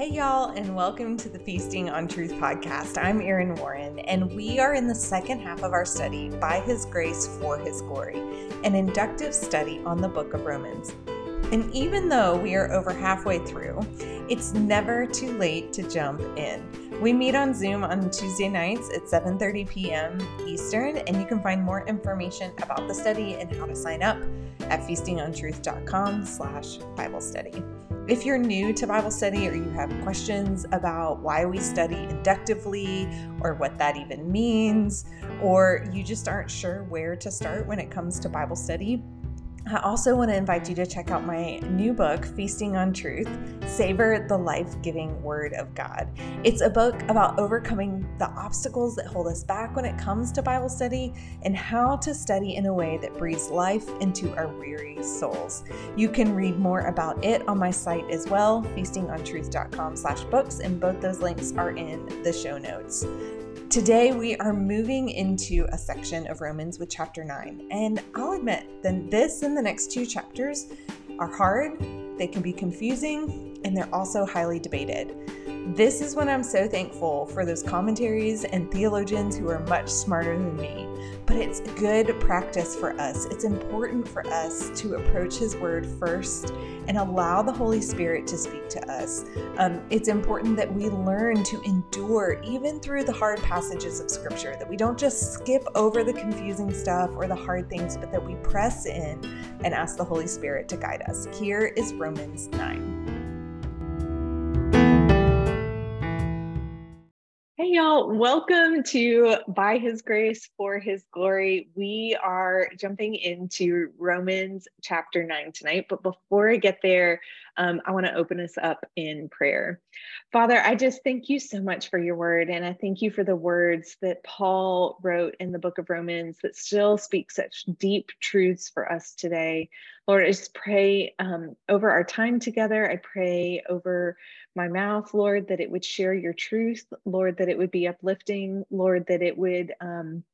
Hey, y'all, and welcome to the Feasting on Truth podcast. I'm Erin Warren, and we are in the second half of our study, By His Grace for His Glory, an inductive study on the book of Romans. And even though we are over halfway through, it's never too late to jump in. We meet on Zoom on Tuesday nights at 7:30 p.m. Eastern, and you can find more information about the study and how to sign up at feastingontruth.com/bible study. If you're new to Bible study or you have questions about why we study inductively or what that even means, or you just aren't sure where to start when it comes to Bible study, I also want to invite you to check out my new book, Feasting on Truth Savor the Life Giving Word of God. It's a book about overcoming the obstacles that hold us back when it comes to Bible study and how to study in a way that breathes life into our weary souls. You can read more about it on my site as well, feastingontruth.com slash books, and both those links are in the show notes. Today, we are moving into a section of Romans with chapter 9. And I'll admit that this and the next two chapters are hard, they can be confusing, and they're also highly debated. This is when I'm so thankful for those commentaries and theologians who are much smarter than me. But it's good practice for us. It's important for us to approach His Word first and allow the Holy Spirit to speak to us. Um, it's important that we learn to endure even through the hard passages of Scripture, that we don't just skip over the confusing stuff or the hard things, but that we press in and ask the Holy Spirit to guide us. Here is Romans 9. Hey, y'all, welcome to By His Grace for His Glory. We are jumping into Romans chapter 9 tonight. But before I get there, um, I want to open us up in prayer. Father, I just thank you so much for your word. And I thank you for the words that Paul wrote in the book of Romans that still speak such deep truths for us today. Lord, I just pray um, over our time together. I pray over my mouth, Lord, that it would share your truth, Lord, that it would be uplifting, Lord, that it would um,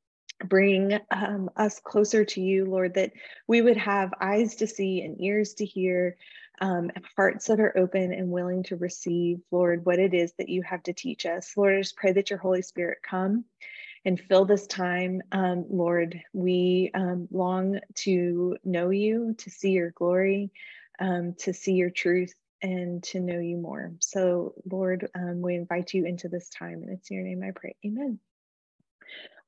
bring um, us closer to you, Lord, that we would have eyes to see and ears to hear, um, hearts that are open and willing to receive, Lord, what it is that you have to teach us. Lord, I just pray that your Holy Spirit come and fill this time. Um, Lord, we um, long to know you, to see your glory, um, to see your truth, and to know you more. So, Lord, um, we invite you into this time, and it's in your name I pray. Amen.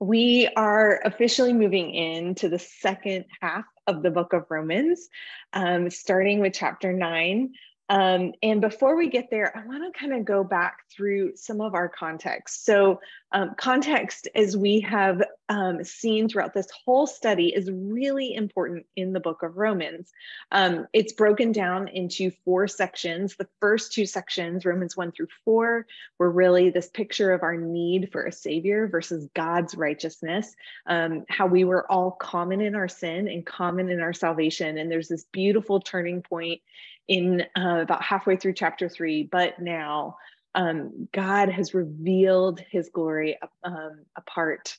We are officially moving into the second half of the book of Romans, um, starting with chapter nine. Um, and before we get there, I want to kind of go back through some of our context. So, um, context, as we have um, seen throughout this whole study, is really important in the book of Romans. Um, it's broken down into four sections. The first two sections, Romans 1 through 4, were really this picture of our need for a savior versus God's righteousness, um, how we were all common in our sin and common in our salvation. And there's this beautiful turning point in uh, about halfway through chapter three, but now um, God has revealed his glory um, apart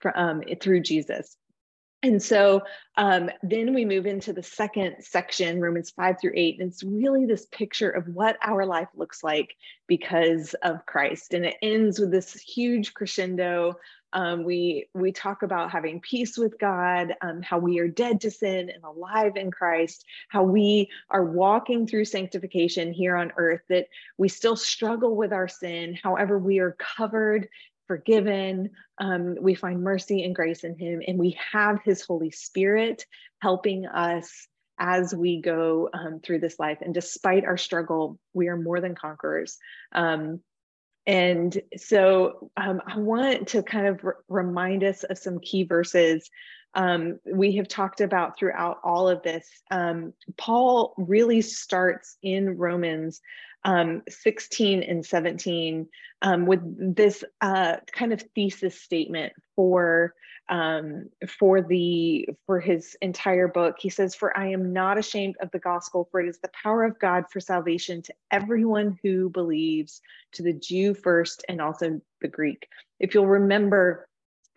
from, um, through Jesus. And so um, then we move into the second section, Romans 5 through 8. And it's really this picture of what our life looks like because of Christ. And it ends with this huge crescendo um, we we talk about having peace with God, um, how we are dead to sin and alive in Christ, how we are walking through sanctification here on earth, that we still struggle with our sin. However, we are covered, forgiven. Um, we find mercy and grace in Him, and we have His Holy Spirit helping us as we go um, through this life. And despite our struggle, we are more than conquerors. Um, and so um, I want to kind of remind us of some key verses um, we have talked about throughout all of this. Um, Paul really starts in Romans um, 16 and 17 um, with this uh, kind of thesis statement for um, for the for his entire book. He says, "For I am not ashamed of the gospel, for it is the power of God for salvation to everyone who believes, to the Jew first, and also the Greek." If you'll remember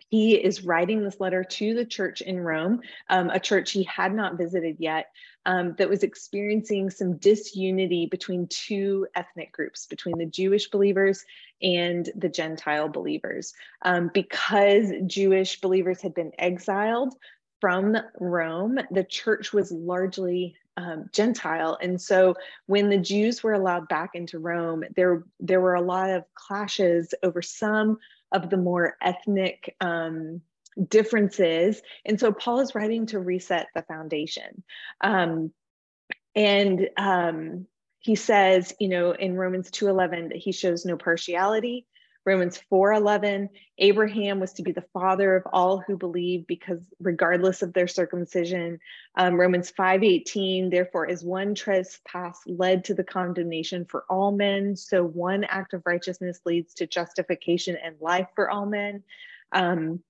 he is writing this letter to the church in Rome, um, a church he had not visited yet, um, that was experiencing some disunity between two ethnic groups, between the Jewish believers and the Gentile believers. Um, because Jewish believers had been exiled from Rome, the church was largely um, Gentile. And so when the Jews were allowed back into Rome, there, there were a lot of clashes over some of the more ethnic um, differences. And so Paul is writing to reset the foundation. Um, and um, he says, you know, in Romans 2.11, that he shows no partiality. Romans 4:11, Abraham was to be the father of all who believe because regardless of their circumcision. Um, Romans 5:18, therefore as one trespass led to the condemnation for all men, so one act of righteousness leads to justification and life for all men. Um,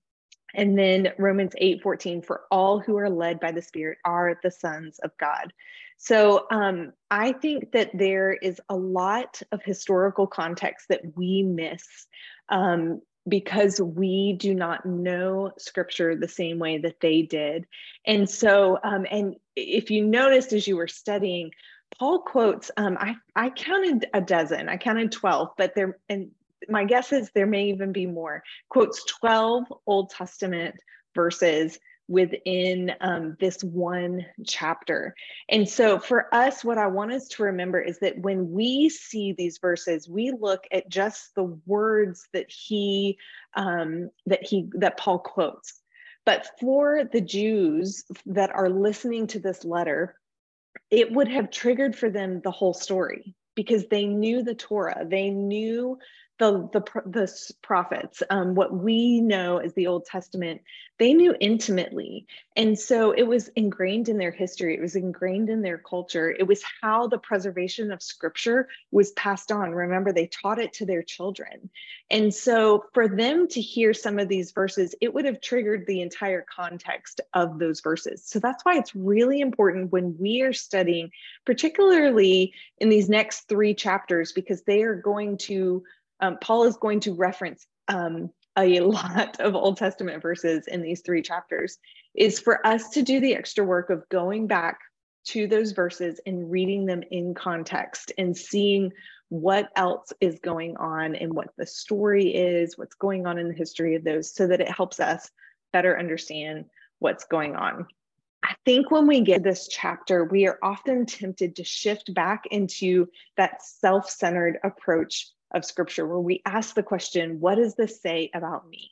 and then Romans 8:14, for all who are led by the Spirit are the sons of God. So um, I think that there is a lot of historical context that we miss um, because we do not know scripture the same way that they did. And so, um, and if you noticed as you were studying, Paul quotes, um, I, I counted a dozen, I counted 12, but there, and my guess is there may even be more, quotes 12 Old Testament verses within um, this one chapter. And so for us, what I want us to remember is that when we see these verses, we look at just the words that he um, that he that Paul quotes. But for the Jews that are listening to this letter, it would have triggered for them the whole story because they knew the Torah, they knew the the, the prophets, um, what we know as the Old Testament, they knew intimately, and so it was ingrained in their history. It was ingrained in their culture. It was how the preservation of Scripture was passed on. Remember, they taught it to their children, and so for them to hear some of these verses, it would have triggered the entire context of those verses. So that's why it's really important when we are studying, particularly in these next three chapters, because they are going to um, Paul is going to reference um, a lot of Old Testament verses in these three chapters, is for us to do the extra work of going back to those verses and reading them in context and seeing what else is going on and what the story is, what's going on in the history of those, so that it helps us better understand what's going on. I think when we get this chapter, we are often tempted to shift back into that self centered approach of scripture where we ask the question, what does this say about me?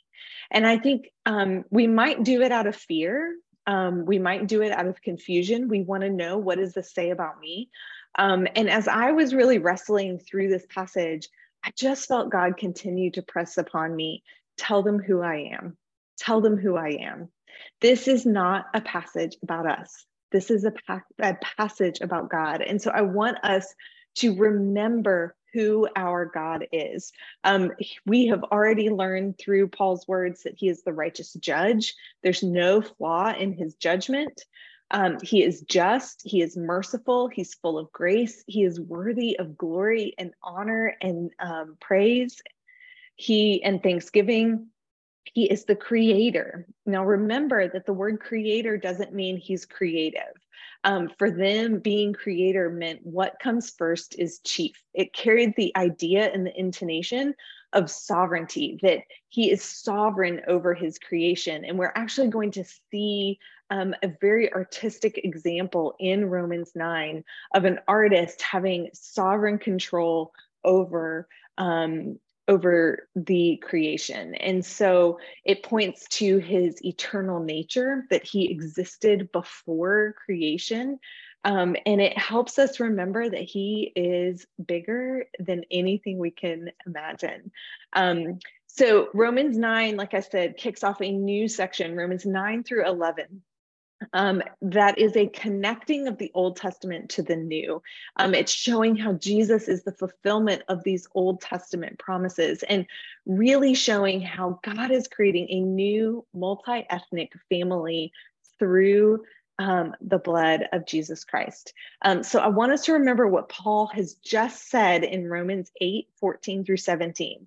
And I think um, we might do it out of fear. Um, we might do it out of confusion. We want to know what does this say about me? Um, and as I was really wrestling through this passage, I just felt God continue to press upon me, tell them who I am, tell them who I am. This is not a passage about us. This is a, pa- a passage about God. And so I want us to remember who our God is. Um, we have already learned through Paul's words that he is the righteous judge. There's no flaw in his judgment. Um, he is just, he is merciful, he's full of grace, he is worthy of glory and honor and um, praise. He and thanksgiving. He is the creator. Now, remember that the word creator doesn't mean he's creative. Um, for them, being creator meant what comes first is chief. It carried the idea and the intonation of sovereignty, that he is sovereign over his creation. And we're actually going to see um, a very artistic example in Romans 9 of an artist having sovereign control over um, over the creation. And so it points to his eternal nature that he existed before creation. Um, and it helps us remember that he is bigger than anything we can imagine. Um, so Romans 9, like I said, kicks off a new section, Romans 9 through 11 um, that is a connecting of the Old Testament to the New. Um, it's showing how Jesus is the fulfillment of these Old Testament promises and really showing how God is creating a new multi ethnic family through um, the blood of Jesus Christ. Um, so I want us to remember what Paul has just said in Romans 8 14 through 17.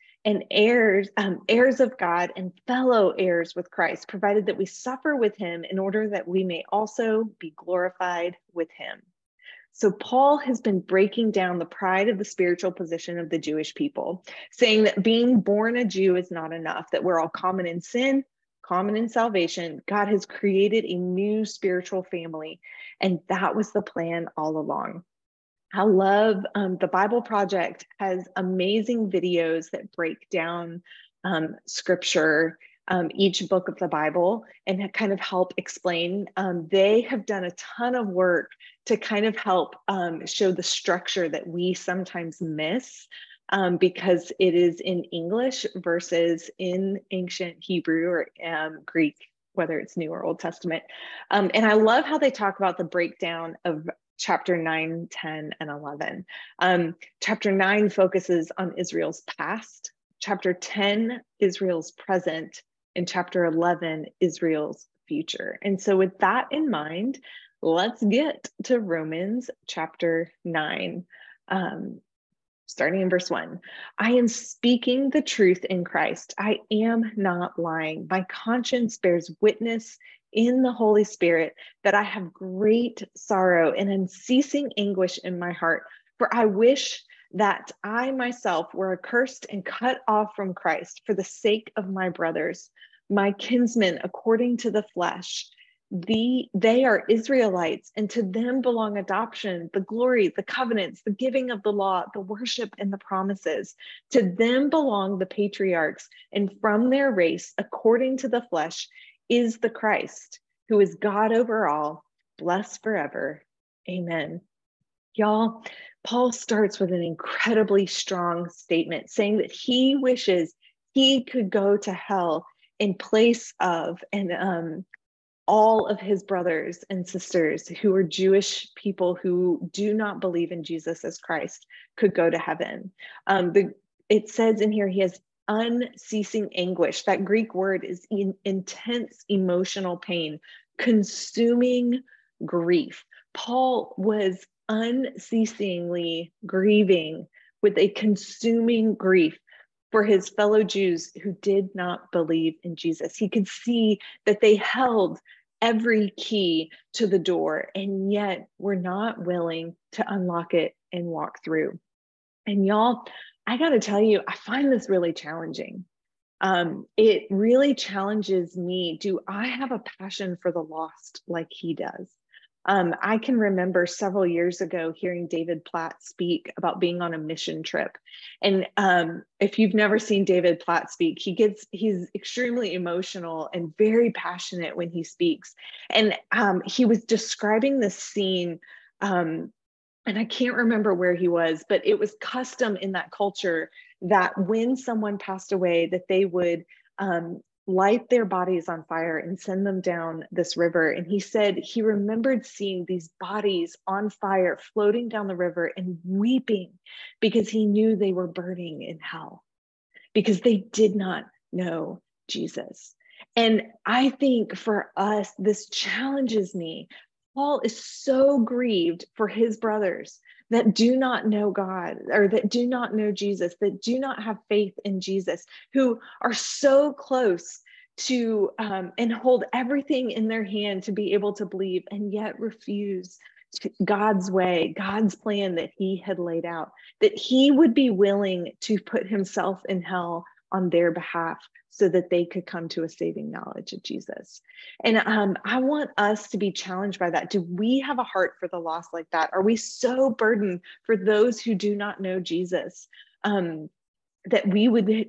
and heirs, um, heirs of God and fellow heirs with Christ, provided that we suffer with him in order that we may also be glorified with him. So, Paul has been breaking down the pride of the spiritual position of the Jewish people, saying that being born a Jew is not enough, that we're all common in sin, common in salvation. God has created a new spiritual family, and that was the plan all along. I love um, the Bible Project has amazing videos that break down um, scripture, um, each book of the Bible, and kind of help explain. Um, they have done a ton of work to kind of help um, show the structure that we sometimes miss um, because it is in English versus in ancient Hebrew or Greek whether it's New or Old Testament. Um, and I love how they talk about the breakdown of chapter 9, 10, and 11. Um, chapter 9 focuses on Israel's past, chapter 10, Israel's present, and chapter 11, Israel's future. And so, with that in mind, let's get to Romans chapter 9. Um, starting in verse 1 I am speaking the truth in Christ. I am not lying. My conscience bears witness in the Holy Spirit that I have great sorrow and unceasing anguish in my heart. For I wish that I myself were accursed and cut off from Christ for the sake of my brothers, my kinsmen according to the flesh. The, they are Israelites, and to them belong adoption, the glory, the covenants, the giving of the law, the worship, and the promises. To them belong the patriarchs, and from their race, according to the flesh, is the Christ, who is God over all, blessed forever. Amen. Y'all, Paul starts with an incredibly strong statement saying that he wishes he could go to hell in place of and um, all of his brothers and sisters who are Jewish people who do not believe in Jesus as Christ could go to heaven. Um, the, it says in here he has unceasing anguish. That Greek word is in, intense emotional pain, consuming grief. Paul was unceasingly grieving with a consuming grief for his fellow Jews who did not believe in Jesus. He could see that they held every key to the door and yet were not willing to unlock it and walk through. And y'all, I got to tell you, I find this really challenging. Um, it really challenges me. Do I have a passion for the lost like he does? Um, I can remember several years ago hearing David Platt speak about being on a mission trip. And um, if you've never seen David Platt speak, he gets he's extremely emotional and very passionate when he speaks. And um, he was describing this scene um, and I can't remember where he was, but it was custom in that culture that when someone passed away, that they would um, light their bodies on fire and send them down this river. And he said he remembered seeing these bodies on fire floating down the river and weeping because he knew they were burning in hell because they did not know Jesus. And I think for us, this challenges me Paul is so grieved for his brothers that do not know God or that do not know Jesus, that do not have faith in Jesus, who are so close to um, and hold everything in their hand to be able to believe and yet refuse God's way, God's plan that he had laid out, that he would be willing to put himself in hell on their behalf so that they could come to a saving knowledge of Jesus. And um, I want us to be challenged by that. Do we have a heart for the lost like that? Are we so burdened for those who do not know Jesus um, that we would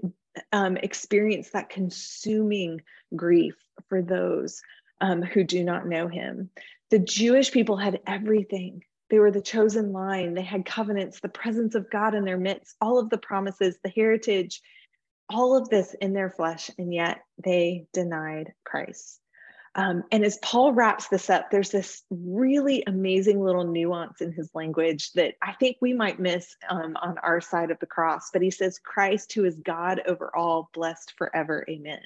um, experience that consuming grief for those um, who do not know him? The Jewish people had everything. They were the chosen line. They had covenants, the presence of God in their midst, all of the promises, the heritage, all of this in their flesh, and yet they denied Christ. Um, and as Paul wraps this up, there's this really amazing little nuance in his language that I think we might miss um, on our side of the cross. But he says, Christ, who is God over all, blessed forever. Amen.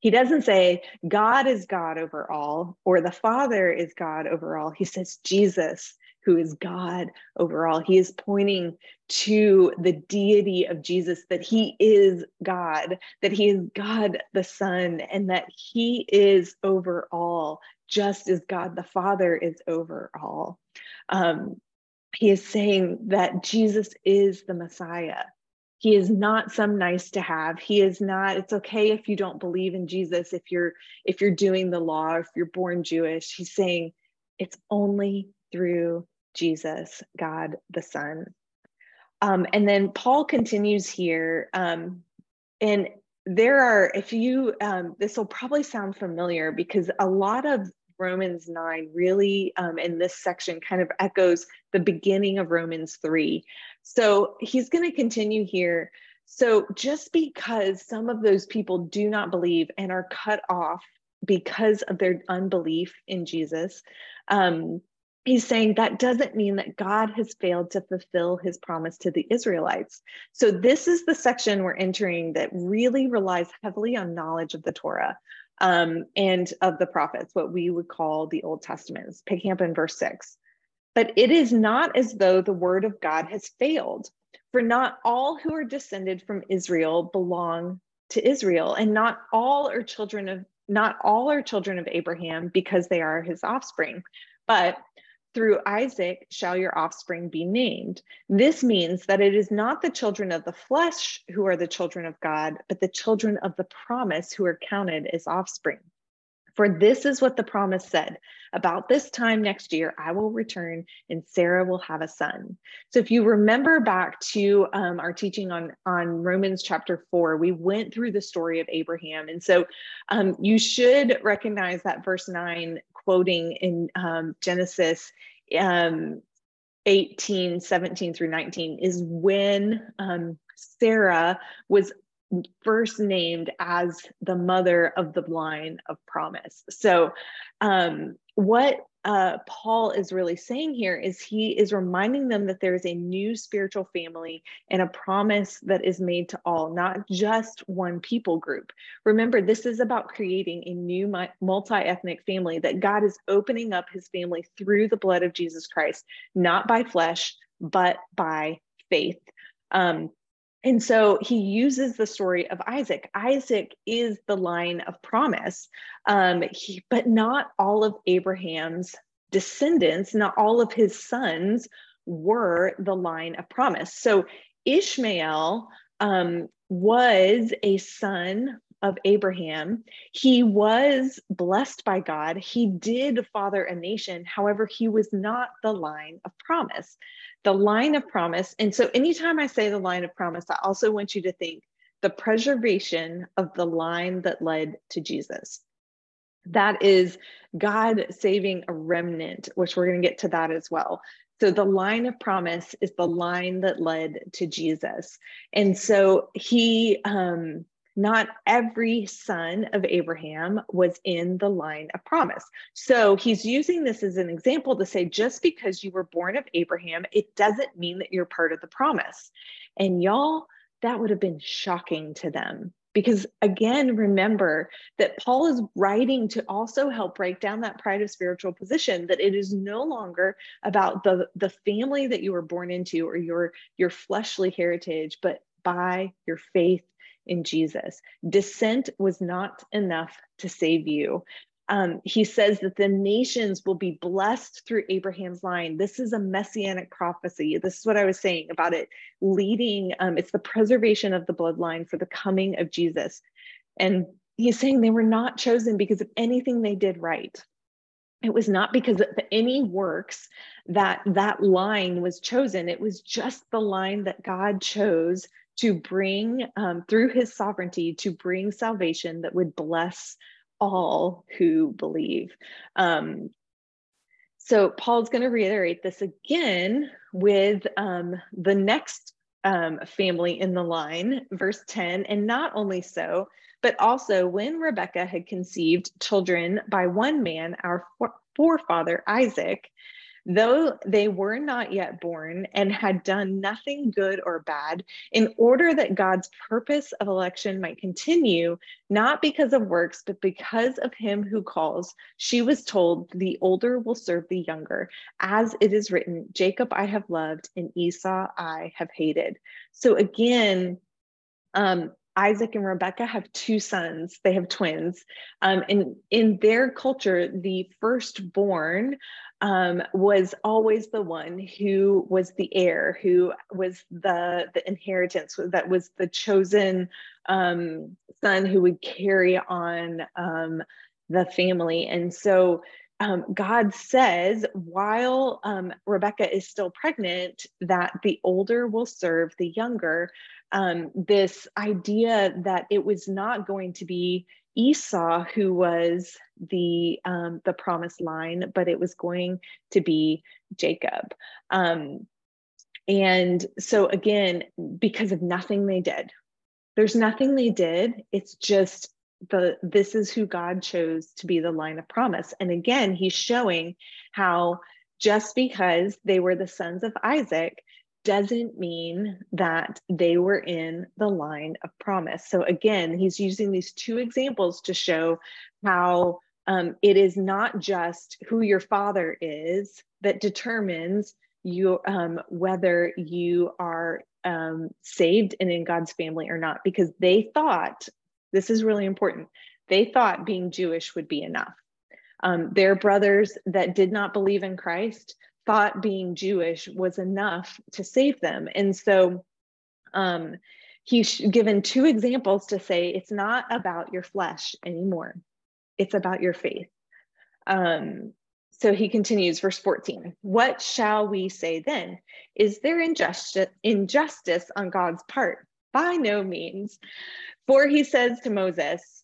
He doesn't say God is God over all or the Father is God over all. He says Jesus who is God overall. He is pointing to the deity of Jesus, that he is God, that he is God the Son, and that he is over all, just as God the Father is over all. Um, he is saying that Jesus is the Messiah. He is not some nice to have. He is not, it's okay if you don't believe in Jesus, if you're if you're doing the law, if you're born Jewish. He's saying it's only through Jesus, God the Son. Um, and then Paul continues here, um, and there are, if you, um, this will probably sound familiar because a lot of Romans 9 really um, in this section kind of echoes the beginning of Romans 3. So he's going to continue here. So just because some of those people do not believe and are cut off because of their unbelief in Jesus, um, he's saying that doesn't mean that God has failed to fulfill his promise to the Israelites. So, this is the section we're entering that really relies heavily on knowledge of the Torah um, and of the prophets, what we would call the Old Testament. Picking up in verse six. But it is not as though the word of God has failed, for not all who are descended from Israel belong to Israel, and not all are children of not all are children of Abraham because they are his offspring. But through Isaac shall your offspring be named. This means that it is not the children of the flesh who are the children of God, but the children of the promise who are counted as offspring. For this is what the promise said about this time next year, I will return and Sarah will have a son. So, if you remember back to um, our teaching on, on Romans chapter four, we went through the story of Abraham. And so, um, you should recognize that verse nine quoting in um, Genesis um, 18, 17 through 19 is when um, Sarah was first named as the mother of the line of promise. So, um, what uh, Paul is really saying here is he is reminding them that there is a new spiritual family and a promise that is made to all, not just one people group. Remember, this is about creating a new multi ethnic family that God is opening up his family through the blood of Jesus Christ, not by flesh, but by faith. Um, and so he uses the story of Isaac. Isaac is the line of promise, um, he, but not all of Abraham's descendants, not all of his sons were the line of promise. So Ishmael um, was a son of Abraham. He was blessed by God. He did father a nation. However, he was not the line of promise. The line of promise. And so, anytime I say the line of promise, I also want you to think the preservation of the line that led to Jesus. That is God saving a remnant, which we're going to get to that as well. So the line of promise is the line that led to Jesus. And so he, um, not every son of Abraham was in the line of promise. So he's using this as an example to say just because you were born of Abraham, it doesn't mean that you're part of the promise. And y'all, that would have been shocking to them. Because again, remember that Paul is writing to also help break down that pride of spiritual position, that it is no longer about the, the family that you were born into or your, your fleshly heritage, but by your faith in Jesus. Descent was not enough to save you. Um, he says that the nations will be blessed through Abraham's line. This is a messianic prophecy. This is what I was saying about it leading, um, it's the preservation of the bloodline for the coming of Jesus. And he's saying they were not chosen because of anything they did right. It was not because of any works that that line was chosen. It was just the line that God chose to bring, um, through his sovereignty, to bring salvation that would bless all who believe. Um, so Paul's going to reiterate this again with um, the next um, family in the line, verse 10. And not only so, but also when Rebekah had conceived children by one man, our forefather Isaac, though they were not yet born and had done nothing good or bad, in order that God's purpose of election might continue, not because of works, but because of him who calls, she was told, The older will serve the younger. As it is written, Jacob I have loved, and Esau I have hated. So again, um, Isaac and Rebecca have two sons. They have twins. Um, and in their culture, the firstborn um, was always the one who was the heir, who was the, the inheritance, that was the chosen um, son who would carry on um, the family. And so um, God says, while um, Rebecca is still pregnant, that the older will serve the younger. Um, this idea that it was not going to be Esau who was the um, the promised line, but it was going to be Jacob. Um, and so again, because of nothing they did, there's nothing they did. It's just the this is who God chose to be the line of promise. And again, he's showing how just because they were the sons of Isaac doesn't mean that they were in the line of promise. So again, he's using these two examples to show how um, it is not just who your father is that determines you um, whether you are um, saved and in God's family or not, because they thought this is really important. They thought being Jewish would be enough. Um, their brothers that did not believe in Christ thought being Jewish was enough to save them. And so um, he's given two examples to say it's not about your flesh anymore, it's about your faith. Um, so he continues, verse 14 What shall we say then? Is there injustice, injustice on God's part? By no means. For he says to Moses,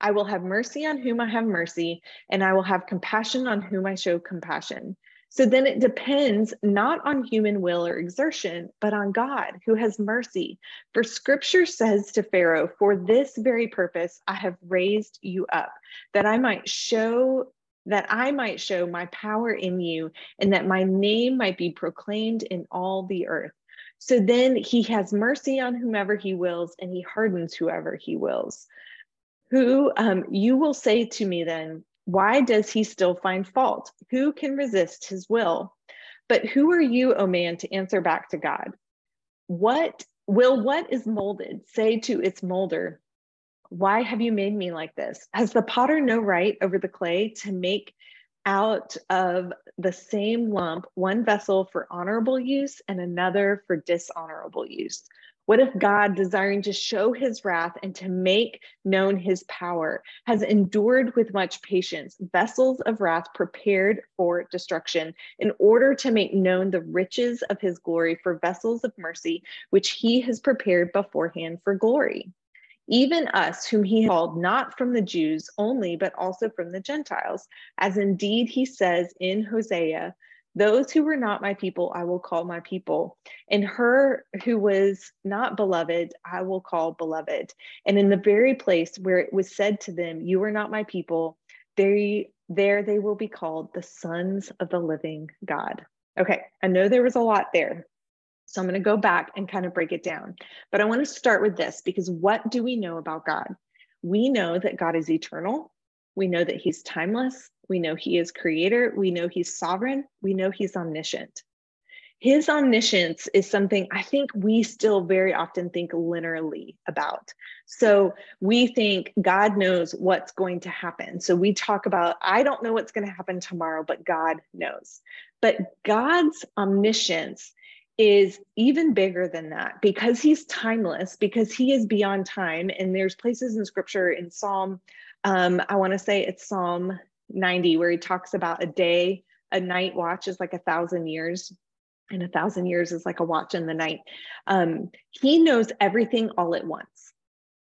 I will have mercy on whom I have mercy, and I will have compassion on whom I show compassion. So then it depends not on human will or exertion, but on God who has mercy. For scripture says to Pharaoh, For this very purpose I have raised you up, that I might show that I might show my power in you, and that my name might be proclaimed in all the earth. So then he has mercy on whomever he wills, and he hardens whoever he wills. Who um, you will say to me then, why does he still find fault? Who can resist his will? But who are you, O oh man, to answer back to God? What will what is molded say to its molder, Why have you made me like this? Has the potter no right over the clay to make out of the same lump one vessel for honorable use and another for dishonorable use? What if God, desiring to show his wrath and to make known his power, has endured with much patience vessels of wrath prepared for destruction, in order to make known the riches of his glory for vessels of mercy, which he has prepared beforehand for glory? Even us, whom he called not from the Jews only, but also from the Gentiles, as indeed he says in Hosea, those who were not my people, I will call my people. And her who was not beloved, I will call beloved. And in the very place where it was said to them, You are not my people, they, there they will be called the sons of the living God. Okay, I know there was a lot there. So I'm going to go back and kind of break it down. But I want to start with this because what do we know about God? We know that God is eternal. We know that he's timeless. We know he is creator. We know he's sovereign. We know he's omniscient. His omniscience is something I think we still very often think linearly about. So we think God knows what's going to happen. So we talk about, I don't know what's going to happen tomorrow, but God knows. But God's omniscience is even bigger than that because he's timeless, because he is beyond time. And there's places in scripture in Psalm, um, I want to say it's Psalm 90, where he talks about a day, a night watch is like a thousand years, and a thousand years is like a watch in the night. Um, he knows everything all at once.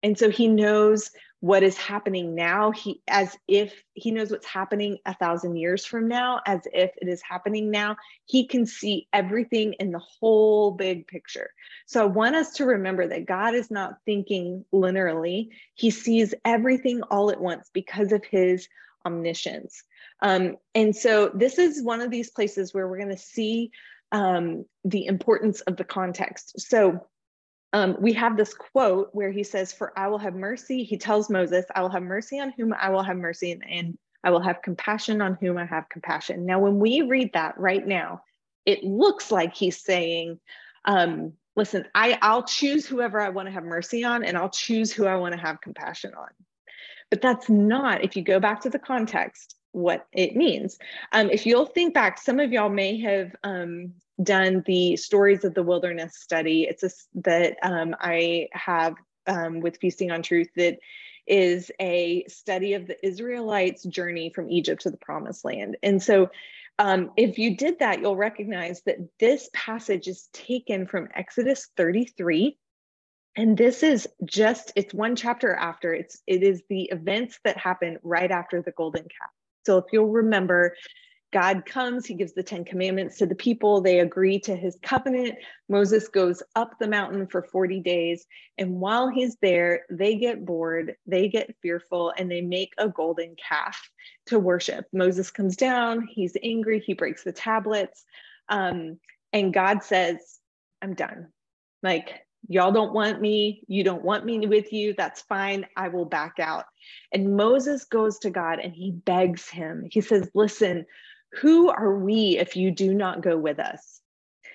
And so he knows what is happening now he as if he knows what's happening a thousand years from now as if it is happening now he can see everything in the whole big picture so i want us to remember that god is not thinking linearly he sees everything all at once because of his omniscience um, and so this is one of these places where we're going to see um, the importance of the context so um, we have this quote where he says, For I will have mercy. He tells Moses, I will have mercy on whom I will have mercy, and, and I will have compassion on whom I have compassion. Now, when we read that right now, it looks like he's saying, um, Listen, I, I'll choose whoever I want to have mercy on, and I'll choose who I want to have compassion on. But that's not, if you go back to the context, what it means. Um, if you'll think back, some of y'all may have um, done the stories of the wilderness study. It's a, that um, I have um, with Feasting on Truth that is a study of the Israelites' journey from Egypt to the Promised Land. And so, um, if you did that, you'll recognize that this passage is taken from Exodus 33. And this is just, it's one chapter after, it's, it is the events that happen right after the golden calf. So if you'll remember, God comes, he gives the 10 commandments to the people. They agree to his covenant. Moses goes up the mountain for 40 days. And while he's there, they get bored, they get fearful, and they make a golden calf to worship. Moses comes down, he's angry, he breaks the tablets. Um, and God says, I'm done. Like, y'all don't want me. You don't want me with you. That's fine. I will back out. And Moses goes to God and he begs him. He says, Listen, who are we if you do not go with us?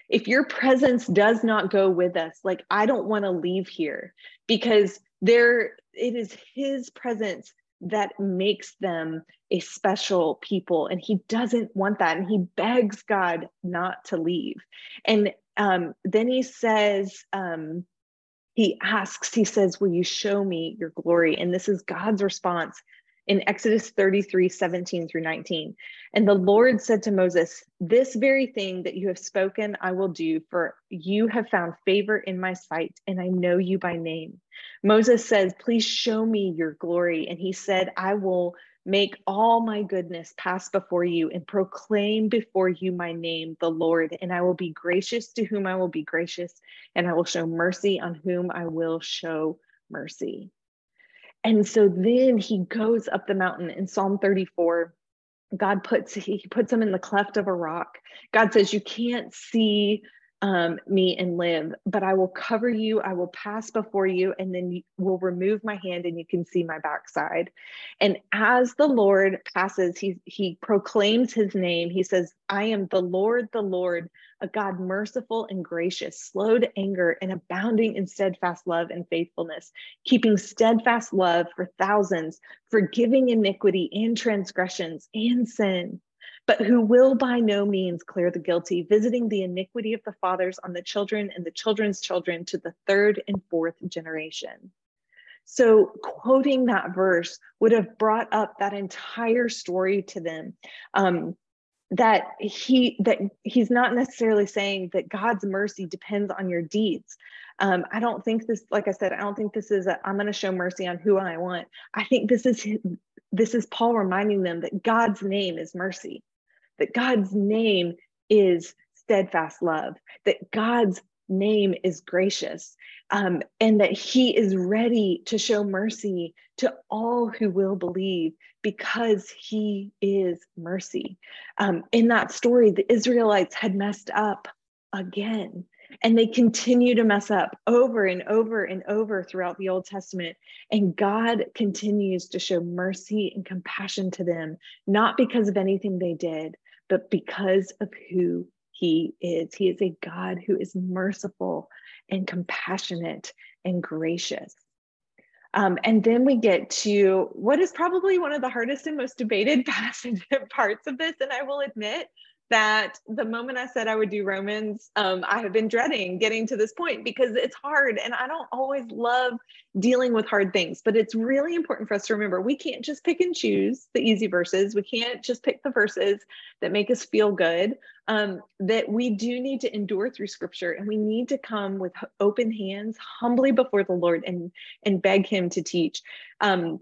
If your presence does not go with us, like I don't want to leave here because there it is his presence that makes them a special people. And he doesn't want that. And he begs god not to leave. And um, then he says um, he asks he says will you show me your glory? And this is god's response in Exodus 33 17 through 19. And the Lord said to Moses, This very thing that you have spoken, I will do, for you have found favor in my sight, and I know you by name. Moses says, Please show me your glory. And he said, I will make all my goodness pass before you and proclaim before you my name, the Lord. And I will be gracious to whom I will be gracious, and I will show mercy on whom I will show mercy. And so then he goes up the mountain in Psalm 34. God puts he puts him in the cleft of a rock. God says, You can't see um, me and live, but I will cover you. I will pass before you, and then you will remove my hand, and you can see my backside. And as the Lord passes, he he proclaims his name. He says, "I am the Lord, the Lord, a God merciful and gracious, slow to anger, and abounding in steadfast love and faithfulness, keeping steadfast love for thousands, forgiving iniquity and transgressions and sin, but who will by no means clear the guilty, visiting the iniquity of the fathers on the children and the children's children to the third and fourth generation. So, quoting that verse would have brought up that entire story to them. Um, that he that he's not necessarily saying that god's mercy depends on your deeds um, i don't think this like i said i don't think this is i am going to show mercy on who i want i think this is this is paul reminding them that god's name is mercy that god's name is steadfast love that god's name is gracious um, and that he is ready to show mercy to all who will believe because he is mercy. Um, in that story, the Israelites had messed up again. And they continue to mess up over and over and over throughout the Old Testament. And God continues to show mercy and compassion to them, not because of anything they did, but because of who He is. He is a God who is merciful and compassionate and gracious. Um, and then we get to what is probably one of the hardest and most debated parts of this. And I will admit, that the moment I said I would do Romans, um, I have been dreading getting to this point because it's hard and I don't always love dealing with hard things. But it's really important for us to remember we can't just pick and choose the easy verses. We can't just pick the verses that make us feel good. Um, that we do need to endure through scripture and we need to come with open hands humbly before the Lord and, and beg Him to teach. Um,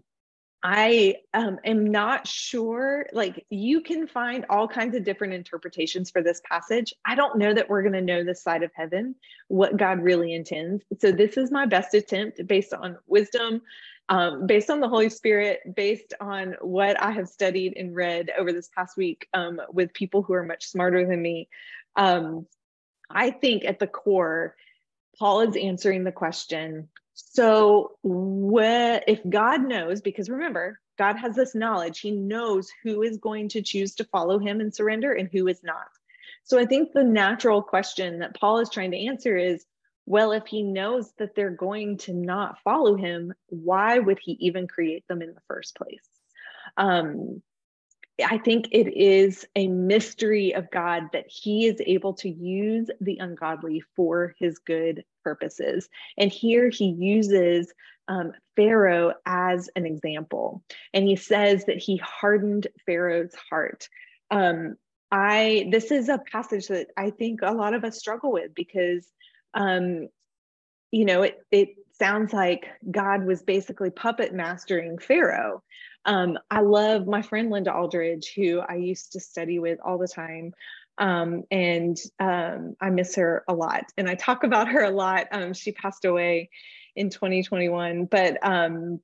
I um, am not sure. Like, you can find all kinds of different interpretations for this passage. I don't know that we're going to know this side of heaven, what God really intends. So, this is my best attempt based on wisdom, um, based on the Holy Spirit, based on what I have studied and read over this past week um, with people who are much smarter than me. Um, I think at the core, Paul is answering the question so, what if God knows, because remember, God has this knowledge, He knows who is going to choose to follow Him and surrender and who is not. So, I think the natural question that Paul is trying to answer is well, if He knows that they're going to not follow Him, why would He even create them in the first place? Um, I think it is a mystery of God that He is able to use the ungodly for His good purposes. And here He uses um, Pharaoh as an example. And He says that He hardened Pharaoh's heart. Um, I this is a passage that I think a lot of us struggle with because um, you know it it sounds like God was basically puppet mastering Pharaoh. Um, I love my friend Linda Aldridge, who I used to study with all the time. Um, and um, I miss her a lot. And I talk about her a lot. Um, she passed away in 2021, but um,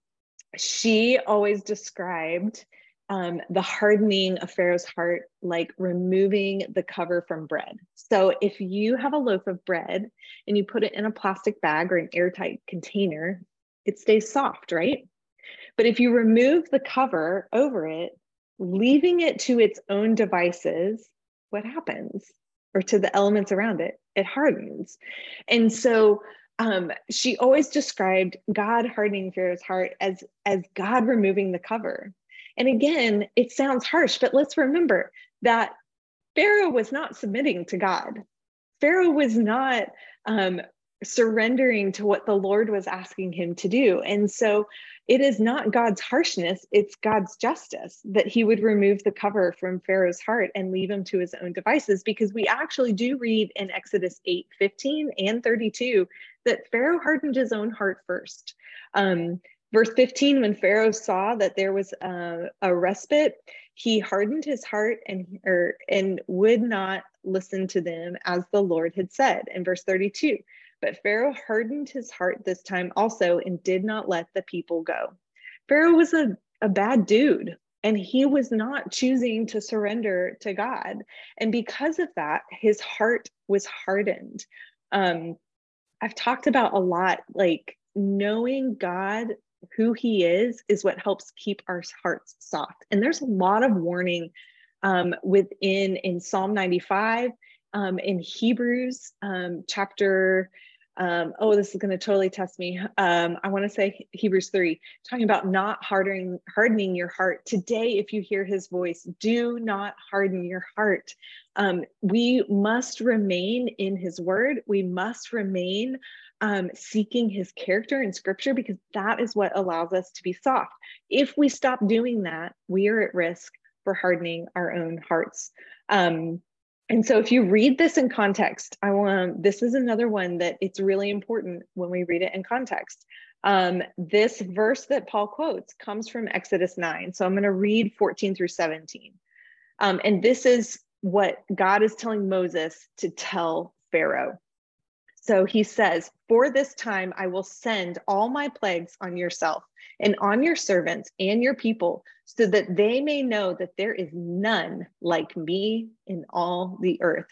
she always described um, the hardening of Pharaoh's heart like removing the cover from bread. So if you have a loaf of bread and you put it in a plastic bag or an airtight container, it stays soft, right? But if you remove the cover over it, leaving it to its own devices, what happens? Or to the elements around it, it hardens. And so um, she always described God hardening Pharaoh's heart as, as God removing the cover. And again, it sounds harsh, but let's remember that Pharaoh was not submitting to God. Pharaoh was not um, surrendering to what the Lord was asking him to do. And so it is not God's harshness, it's God's justice that he would remove the cover from Pharaoh's heart and leave him to his own devices. Because we actually do read in Exodus 8 15 and 32 that Pharaoh hardened his own heart first. Um, verse 15 when pharaoh saw that there was a, a, respite he hardened his heart and or and would not listen to them as the lord had said in verse 32 but Pharaoh hardened his heart this time also and did not let the people go. Pharaoh was a, a bad dude and he was not choosing to surrender to God. And because of that, his heart was hardened. Um, I've talked about a lot like knowing God, who he is, is what helps keep our hearts soft. And there's a lot of warning um, within in Psalm 95, um, in Hebrews um, chapter um, oh, this is going to totally test me. Um, I want to say Hebrews 3, talking about not hardening, hardening your heart. Today, if you hear his voice, do not harden your heart. Um, we must remain in his word. We must remain um, seeking his character in scripture because that is what allows us to be soft. If we stop doing that, we are at risk for hardening our own hearts. Um, and so if you read this in context, I want this is another one that it's really important when we read it in context. Um, this verse that Paul quotes comes from Exodus 9. So I'm going to read 14 through 17. Um, and this is what God is telling Moses to tell Pharaoh. So he says, For this time I will send all my plagues on yourself and on your servants and your people, so that they may know that there is none like me in all the earth.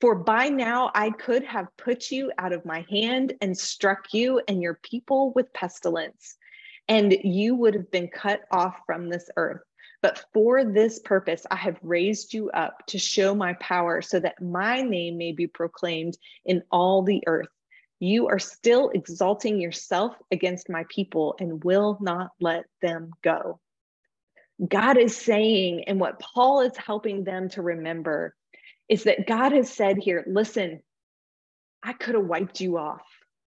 For by now I could have put you out of my hand and struck you and your people with pestilence, and you would have been cut off from this earth. But for this purpose, I have raised you up to show my power so that my name may be proclaimed in all the earth. You are still exalting yourself against my people and will not let them go. God is saying, and what Paul is helping them to remember is that God has said here, listen, I could have wiped you off.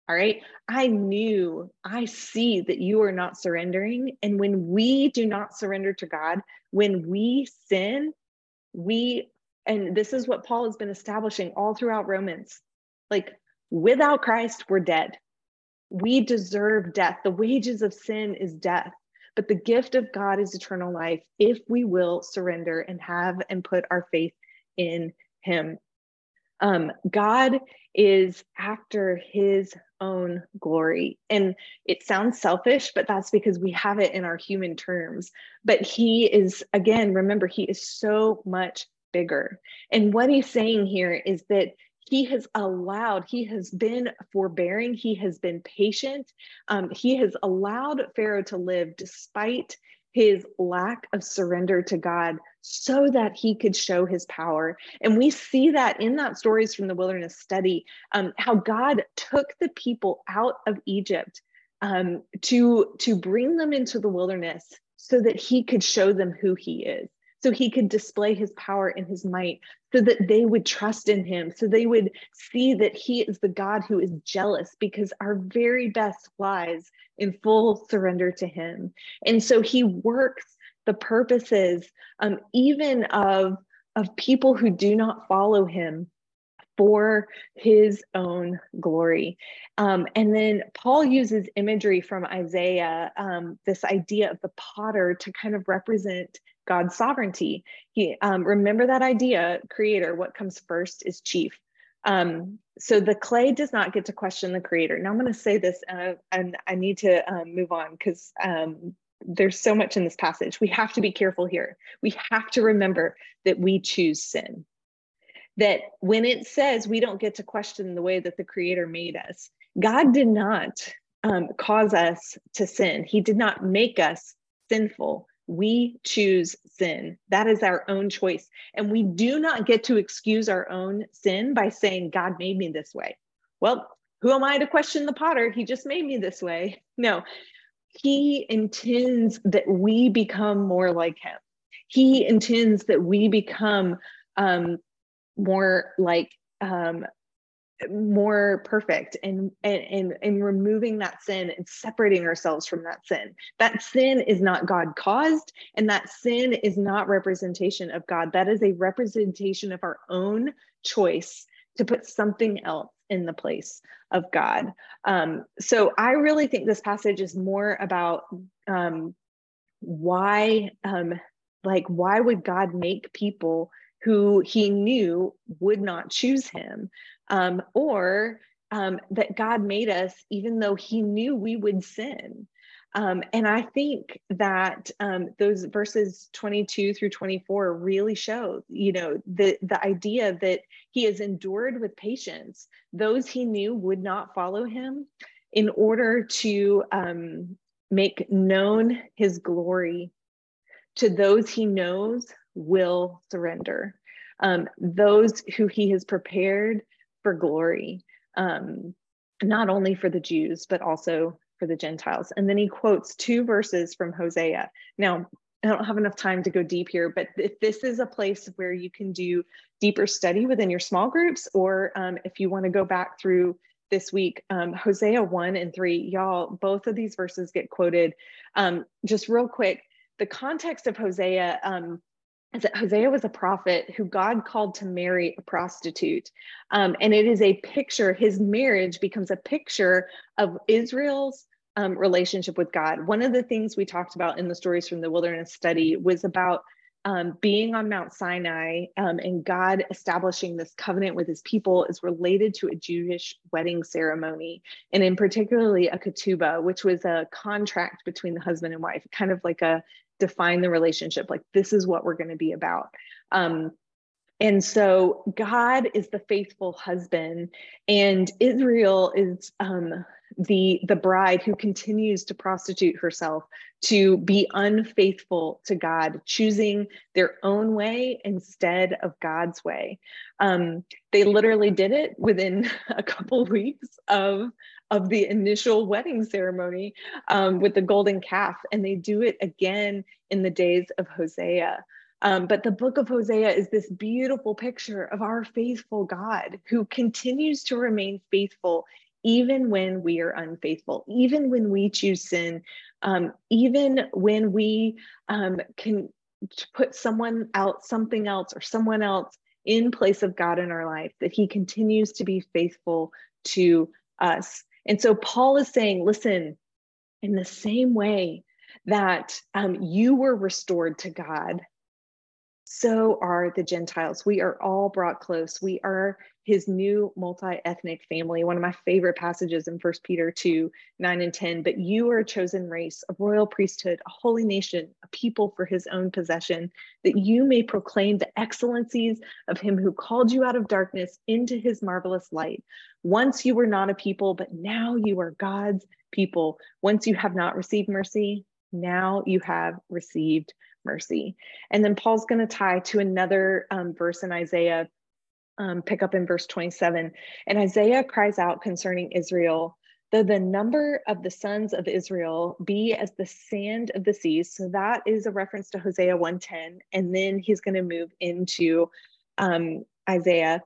All right. I knew, I see that you are not surrendering. And when we do not surrender to God, when we sin, we, and this is what Paul has been establishing all throughout Romans like without Christ, we're dead. We deserve death. The wages of sin is death. But the gift of God is eternal life if we will surrender and have and put our faith in Him. Um, God is after His own glory. And it sounds selfish, but that's because we have it in our human terms. But He is, again, remember, He is so much bigger. And what He's saying here is that he has allowed, he has been forbearing, he has been patient, um, he has allowed Pharaoh to live despite his lack of surrender to God so that he could show his power. And we see that in that stories from the wilderness study, um, how God took the people out of Egypt um, to, to bring them into the wilderness so that he could show them who he is so he could display his power and his might so that they would trust in him so they would see that he is the god who is jealous because our very best lies in full surrender to him and so he works the purposes um, even of of people who do not follow him for his own glory. Um, and then Paul uses imagery from Isaiah, um, this idea of the potter to kind of represent God's sovereignty. He um, remember that idea, creator. What comes first is chief. Um, so the clay does not get to question the creator. Now I'm going to say this, uh, and I need to um, move on because um, there's so much in this passage. We have to be careful here. We have to remember that we choose sin. That when it says we don't get to question the way that the creator made us, God did not um, cause us to sin. He did not make us sinful we choose sin. That is our own choice. And we do not get to excuse our own sin by saying, God made me this way. Well, who am I to question the potter? He just made me this way. No, he intends that we become more like him. He intends that we become um, more like um, more perfect and and and removing that sin and separating ourselves from that sin. That sin is not god caused and that sin is not representation of god. That is a representation of our own choice to put something else in the place of god. Um, so i really think this passage is more about um, why um, like why would god make people who he knew would not choose him um, or um, that God made us even though He knew we would sin. Um, and I think that um, those verses 22 through 24 really show, you know, the, the idea that he has endured with patience those he knew would not follow him in order to um, make known his glory to those he knows will surrender. Um, those who he has prepared for glory, um, not only for the Jews, but also for the Gentiles. And then he quotes two verses from Hosea. Now, I don't have enough time to go deep here, but if this is a place where you can do deeper study within your small groups, or um, if you want to go back through this week, um, Hosea 1 and 3, y'all, both of these verses get quoted. Um, just real quick, the context of Hosea um, is that Hosea was a prophet who God called to marry a prostitute. Um, and it is a picture, his marriage becomes a picture of Israel's um, relationship with God. One of the things we talked about in the stories from the wilderness study was about um, being on Mount Sinai um, and God establishing this covenant with his people is related to a Jewish wedding ceremony, and in particularly a ketubah, which was a contract between the husband and wife, kind of like a define the relationship like this is what we're going to be about. Um, and so god is the faithful husband and israel is um, the the bride who continues to prostitute herself to be unfaithful to god choosing their own way instead of god's way. Um, they literally did it within a couple weeks of of the initial wedding ceremony um, with the golden calf, and they do it again in the days of Hosea. Um, but the book of Hosea is this beautiful picture of our faithful God who continues to remain faithful even when we are unfaithful, even when we choose sin, um, even when we um, can put someone out, something else, or someone else in place of God in our life, that He continues to be faithful to us. And so Paul is saying, listen, in the same way that um, you were restored to God so are the Gentiles. We are all brought close. We are his new multi-ethnic family. One of my favorite passages in First Peter 2, 9 and 10. But you are a chosen race, a royal priesthood, a holy nation, a people for his own possession, that you may proclaim the excellencies of him who called you out of darkness into his marvelous light. Once you were not a people, but now you are God's people. Once you have not received mercy, now you have received mercy. And then Paul's going to tie to another um, verse in Isaiah, um, pick up in verse 27. And Isaiah cries out concerning Israel, though the number of the sons of Israel be as the sand of the seas. So that is a reference to Hosea 110. And then he's going to move into um, Isaiah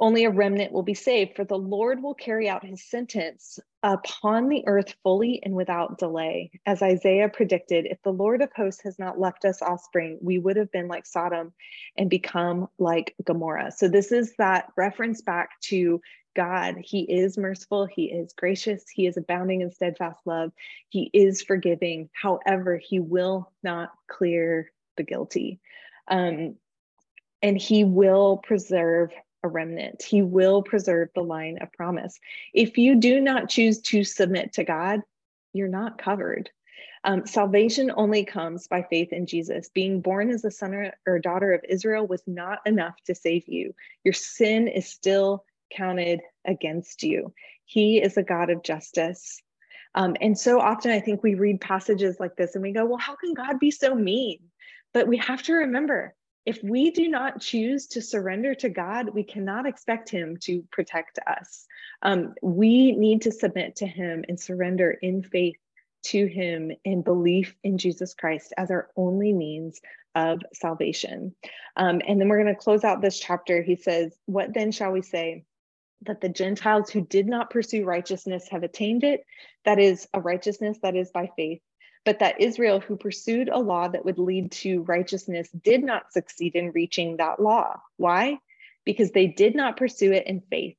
only a remnant will be saved, for the Lord will carry out his sentence upon the earth fully and without delay. As Isaiah predicted, if the Lord of hosts has not left us offspring, we would have been like Sodom and become like Gomorrah. So, this is that reference back to God. He is merciful, He is gracious, He is abounding in steadfast love, He is forgiving. However, He will not clear the guilty. Um, and he will preserve a remnant. He will preserve the line of promise. If you do not choose to submit to God, you're not covered. Um, salvation only comes by faith in Jesus. Being born as a son or daughter of Israel was not enough to save you. Your sin is still counted against you. He is a God of justice. Um, and so often I think we read passages like this and we go, well, how can God be so mean? But we have to remember if we do not choose to surrender to God, we cannot expect Him to protect us. Um, we need to submit to Him and surrender in faith to Him in belief in Jesus Christ as our only means of salvation. Um, and then we're going to close out this chapter. He says, What then shall we say? That the Gentiles who did not pursue righteousness have attained it. That is a righteousness that is by faith but that Israel, who pursued a law that would lead to righteousness, did not succeed in reaching that law. Why? Because they did not pursue it in faith,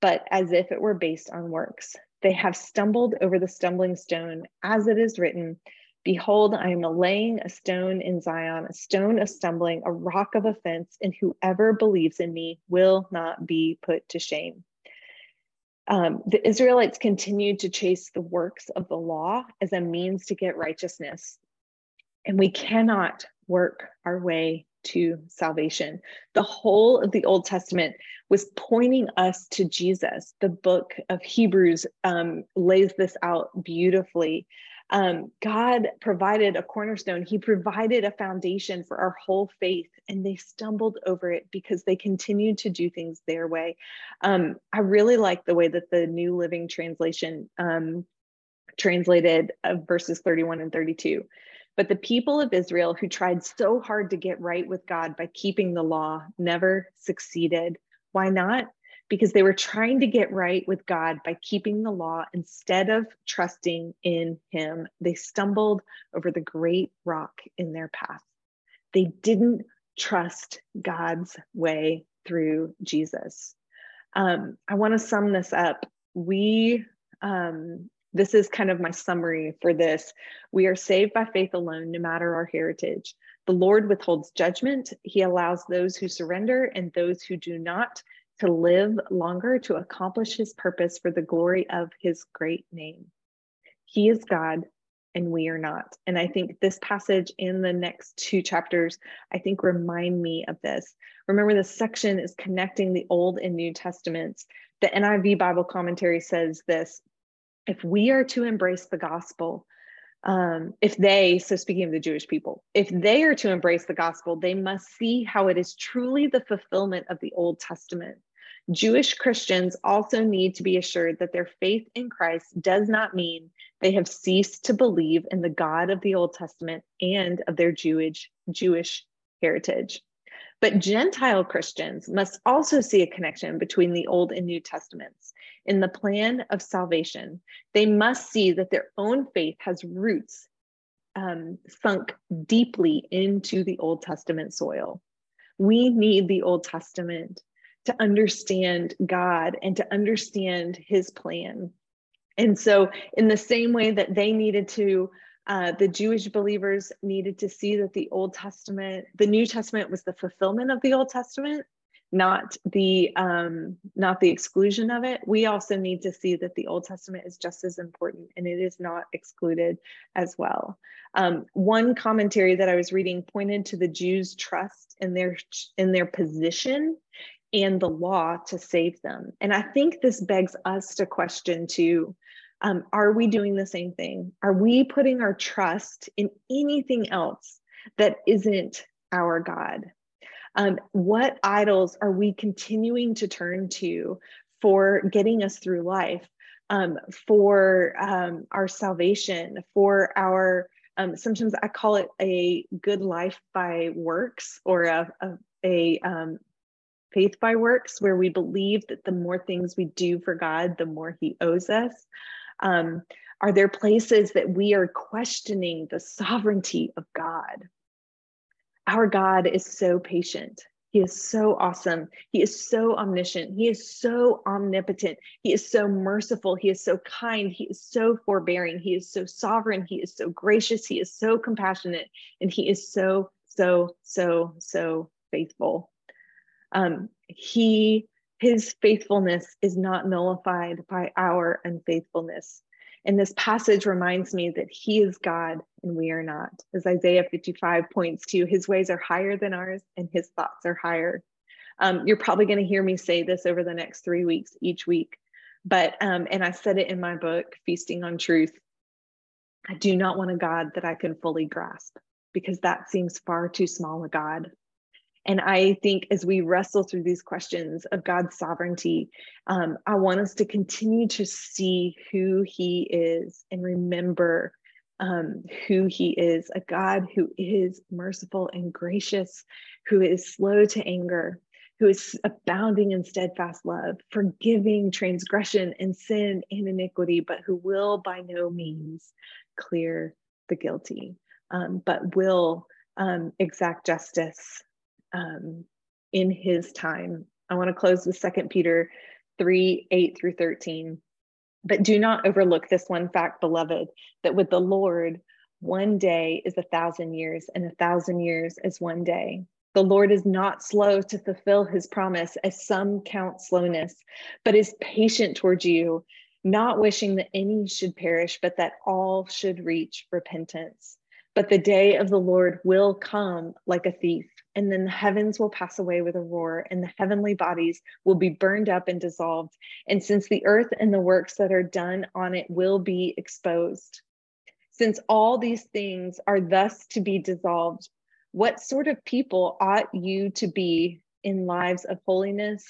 but as if it were based on works. They have stumbled over the stumbling stone, as it is written Behold, I am laying a stone in Zion, a stone of stumbling, a rock of offense, and whoever believes in me will not be put to shame um, the Israelites continued to chase the works of the law as a means to get righteousness. And we cannot work our way to salvation. The whole of the Old Testament was pointing us to Jesus. The book of Hebrews um, lays this out beautifully um, God provided a cornerstone. He provided a foundation for our whole faith, and they stumbled over it because they continued to do things their way. Um, I really like the way that the New Living Translation um, translated uh, verses 31 and 32. But the people of Israel who tried so hard to get right with God by keeping the law never succeeded. Why not? Because they were trying to get right with God by keeping the law instead of trusting in Him. They stumbled over the great rock in their path. They didn't trust God's way through Jesus. Um, I want to sum this up. We, um, this is kind of my summary for this. We are saved by faith alone, no matter our heritage. The Lord withholds judgment. He allows those who surrender and those who do not to live longer to accomplish his purpose for the glory of his great name. He is God and we are not. And I think this passage in the next two chapters, I think remind me of this. Remember, this section is connecting the Old and New Testaments. The NIV Bible commentary says this if we are to embrace the gospel, um, if they, so speaking of the Jewish people, if they are to embrace the gospel, they must see how it is truly the fulfillment of the Old Testament. Jewish Christians also need to be assured that their faith in Christ does not mean they have ceased to believe in the God of the Old Testament and of their Jewish Jewish heritage. But Gentile Christians must also see a connection between the Old and New Testaments. In the plan of salvation, they must see that their own faith has roots um, sunk deeply into the Old Testament soil. We need the Old Testament to understand God and to understand his plan. And so, in the same way that they needed to uh, the Jewish believers needed to see that the Old Testament, the New Testament was the fulfillment of the Old Testament, not the um, not the exclusion of it. We also need to see that the Old Testament is just as important and it is not excluded as well. Um, one commentary that I was reading pointed to the Jews' trust in their in their position and the law to save them. And I think this begs us to question too um, are we doing the same thing? Are we putting our trust in anything else that isn't our God? Um, what idols are we continuing to turn to for getting us through life, um, for um, our salvation, for our, um, sometimes I call it a good life by works or a, a, a um, faith by works, where we believe that the more things we do for God, the more He owes us. Um, are there places that we are questioning the sovereignty of God? Our God is so patient. He is so awesome. He is so omniscient. He is so omnipotent. He is so merciful. He is so kind. He is so forbearing. He is so sovereign. He is so gracious. He is so compassionate. And he is so, so, so, so faithful. Um, he his faithfulness is not nullified by our unfaithfulness. And this passage reminds me that he is God and we are not. As Isaiah 55 points to, his ways are higher than ours and his thoughts are higher. Um, you're probably going to hear me say this over the next three weeks, each week. But, um, and I said it in my book, Feasting on Truth. I do not want a God that I can fully grasp because that seems far too small a God. And I think as we wrestle through these questions of God's sovereignty, um, I want us to continue to see who He is and remember um, who He is a God who is merciful and gracious, who is slow to anger, who is abounding in steadfast love, forgiving transgression and sin and iniquity, but who will by no means clear the guilty, um, but will um, exact justice um, in his time. I want to close with Second Peter 3 8 through 13. But do not overlook this one fact, beloved, that with the Lord, one day is a thousand years, and a thousand years is one day. The Lord is not slow to fulfill his promise, as some count slowness, but is patient towards you, not wishing that any should perish, but that all should reach repentance. But the day of the Lord will come like a thief and then the heavens will pass away with a roar, and the heavenly bodies will be burned up and dissolved. And since the earth and the works that are done on it will be exposed, since all these things are thus to be dissolved, what sort of people ought you to be in lives of holiness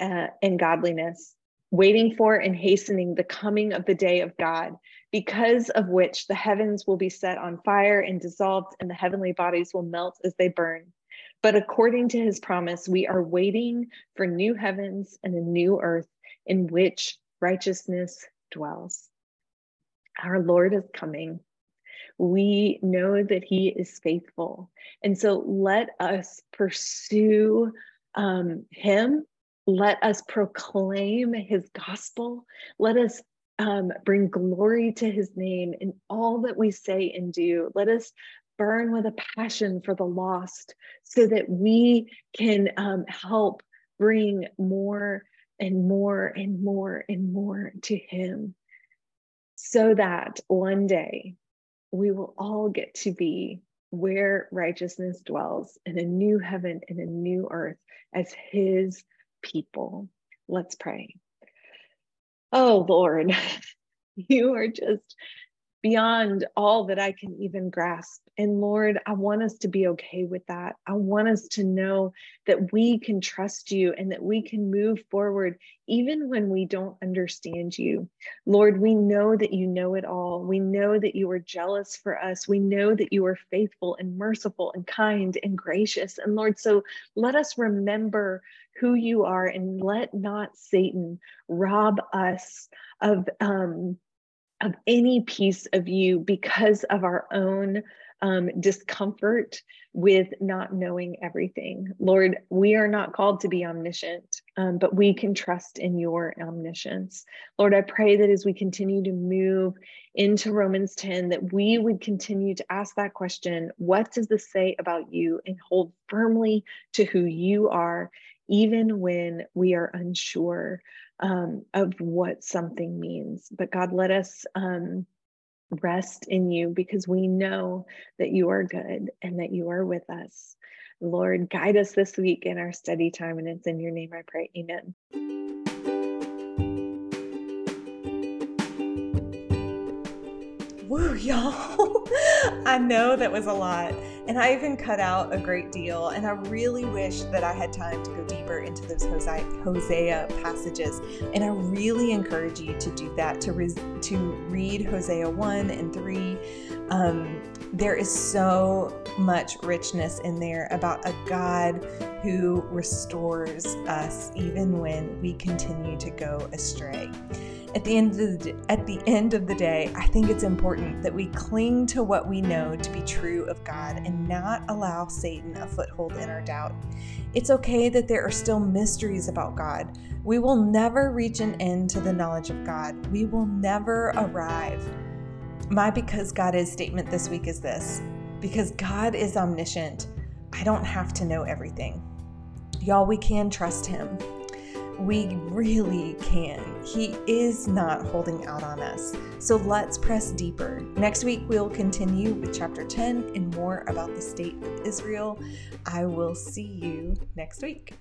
uh, and godliness, waiting for and hastening the coming of the day of God? because of which the heavens will be set on fire and dissolved, and the heavenly bodies will melt as they burn. But according to his promise, we are waiting for new heavens and a new earth in which righteousness dwells. Our Lord is coming. We know that he is faithful. And so let us pursue um, him. Let us proclaim his gospel. Let us um, bring glory to his name in all that we say and do. Let us burn with a passion for the lost so that we can um, help bring more and more and more and more to him so that one day we will all get to be where righteousness dwells in a new heaven and a new earth as his people. Let's pray. Oh Lord, you are just beyond all that I can even grasp. And Lord, I want us to be okay with that. I want us to know that we can trust you and that we can move forward even when we don't understand you. Lord, we know that you know it all. We know that you are jealous for us. We know that you are faithful and merciful and kind and gracious. And Lord, so let us remember who you are and let not Satan rob us of um, of any piece of you because of our own um, discomfort with not knowing everything. Lord, we are not called to be omniscient, um, but we can trust in your omniscience. Lord, I pray that as we continue to move into Romans 10, that we would continue to ask that question what does this say about you? And hold firmly to who you are, even when we are unsure um, of what something means. But God, let us. Um, rest in you because we know that you are good and that you are with us. Lord, guide us this week in our study time, and it's in your name I pray. Amen. Woo, y'all. I know that was a lot. And I even cut out a great deal. And I really wish that I had time to go deeper into those Hosea passages. And I really encourage you to do that, to, re- to read Hosea 1 and 3. Um, there is so much richness in there about a God who restores us even when we continue to go astray at the end of the, at the end of the day, I think it's important that we cling to what we know to be true of God and not allow Satan a foothold in our doubt. It's okay that there are still mysteries about God. We will never reach an end to the knowledge of God. We will never arrive. My because God is statement this week is this because God is omniscient, I don't have to know everything. Y'all, we can trust Him we really can. He is not holding out on us. So let's press deeper. Next week, we'll continue with chapter 10 and more about the state of Israel. I will see you next week.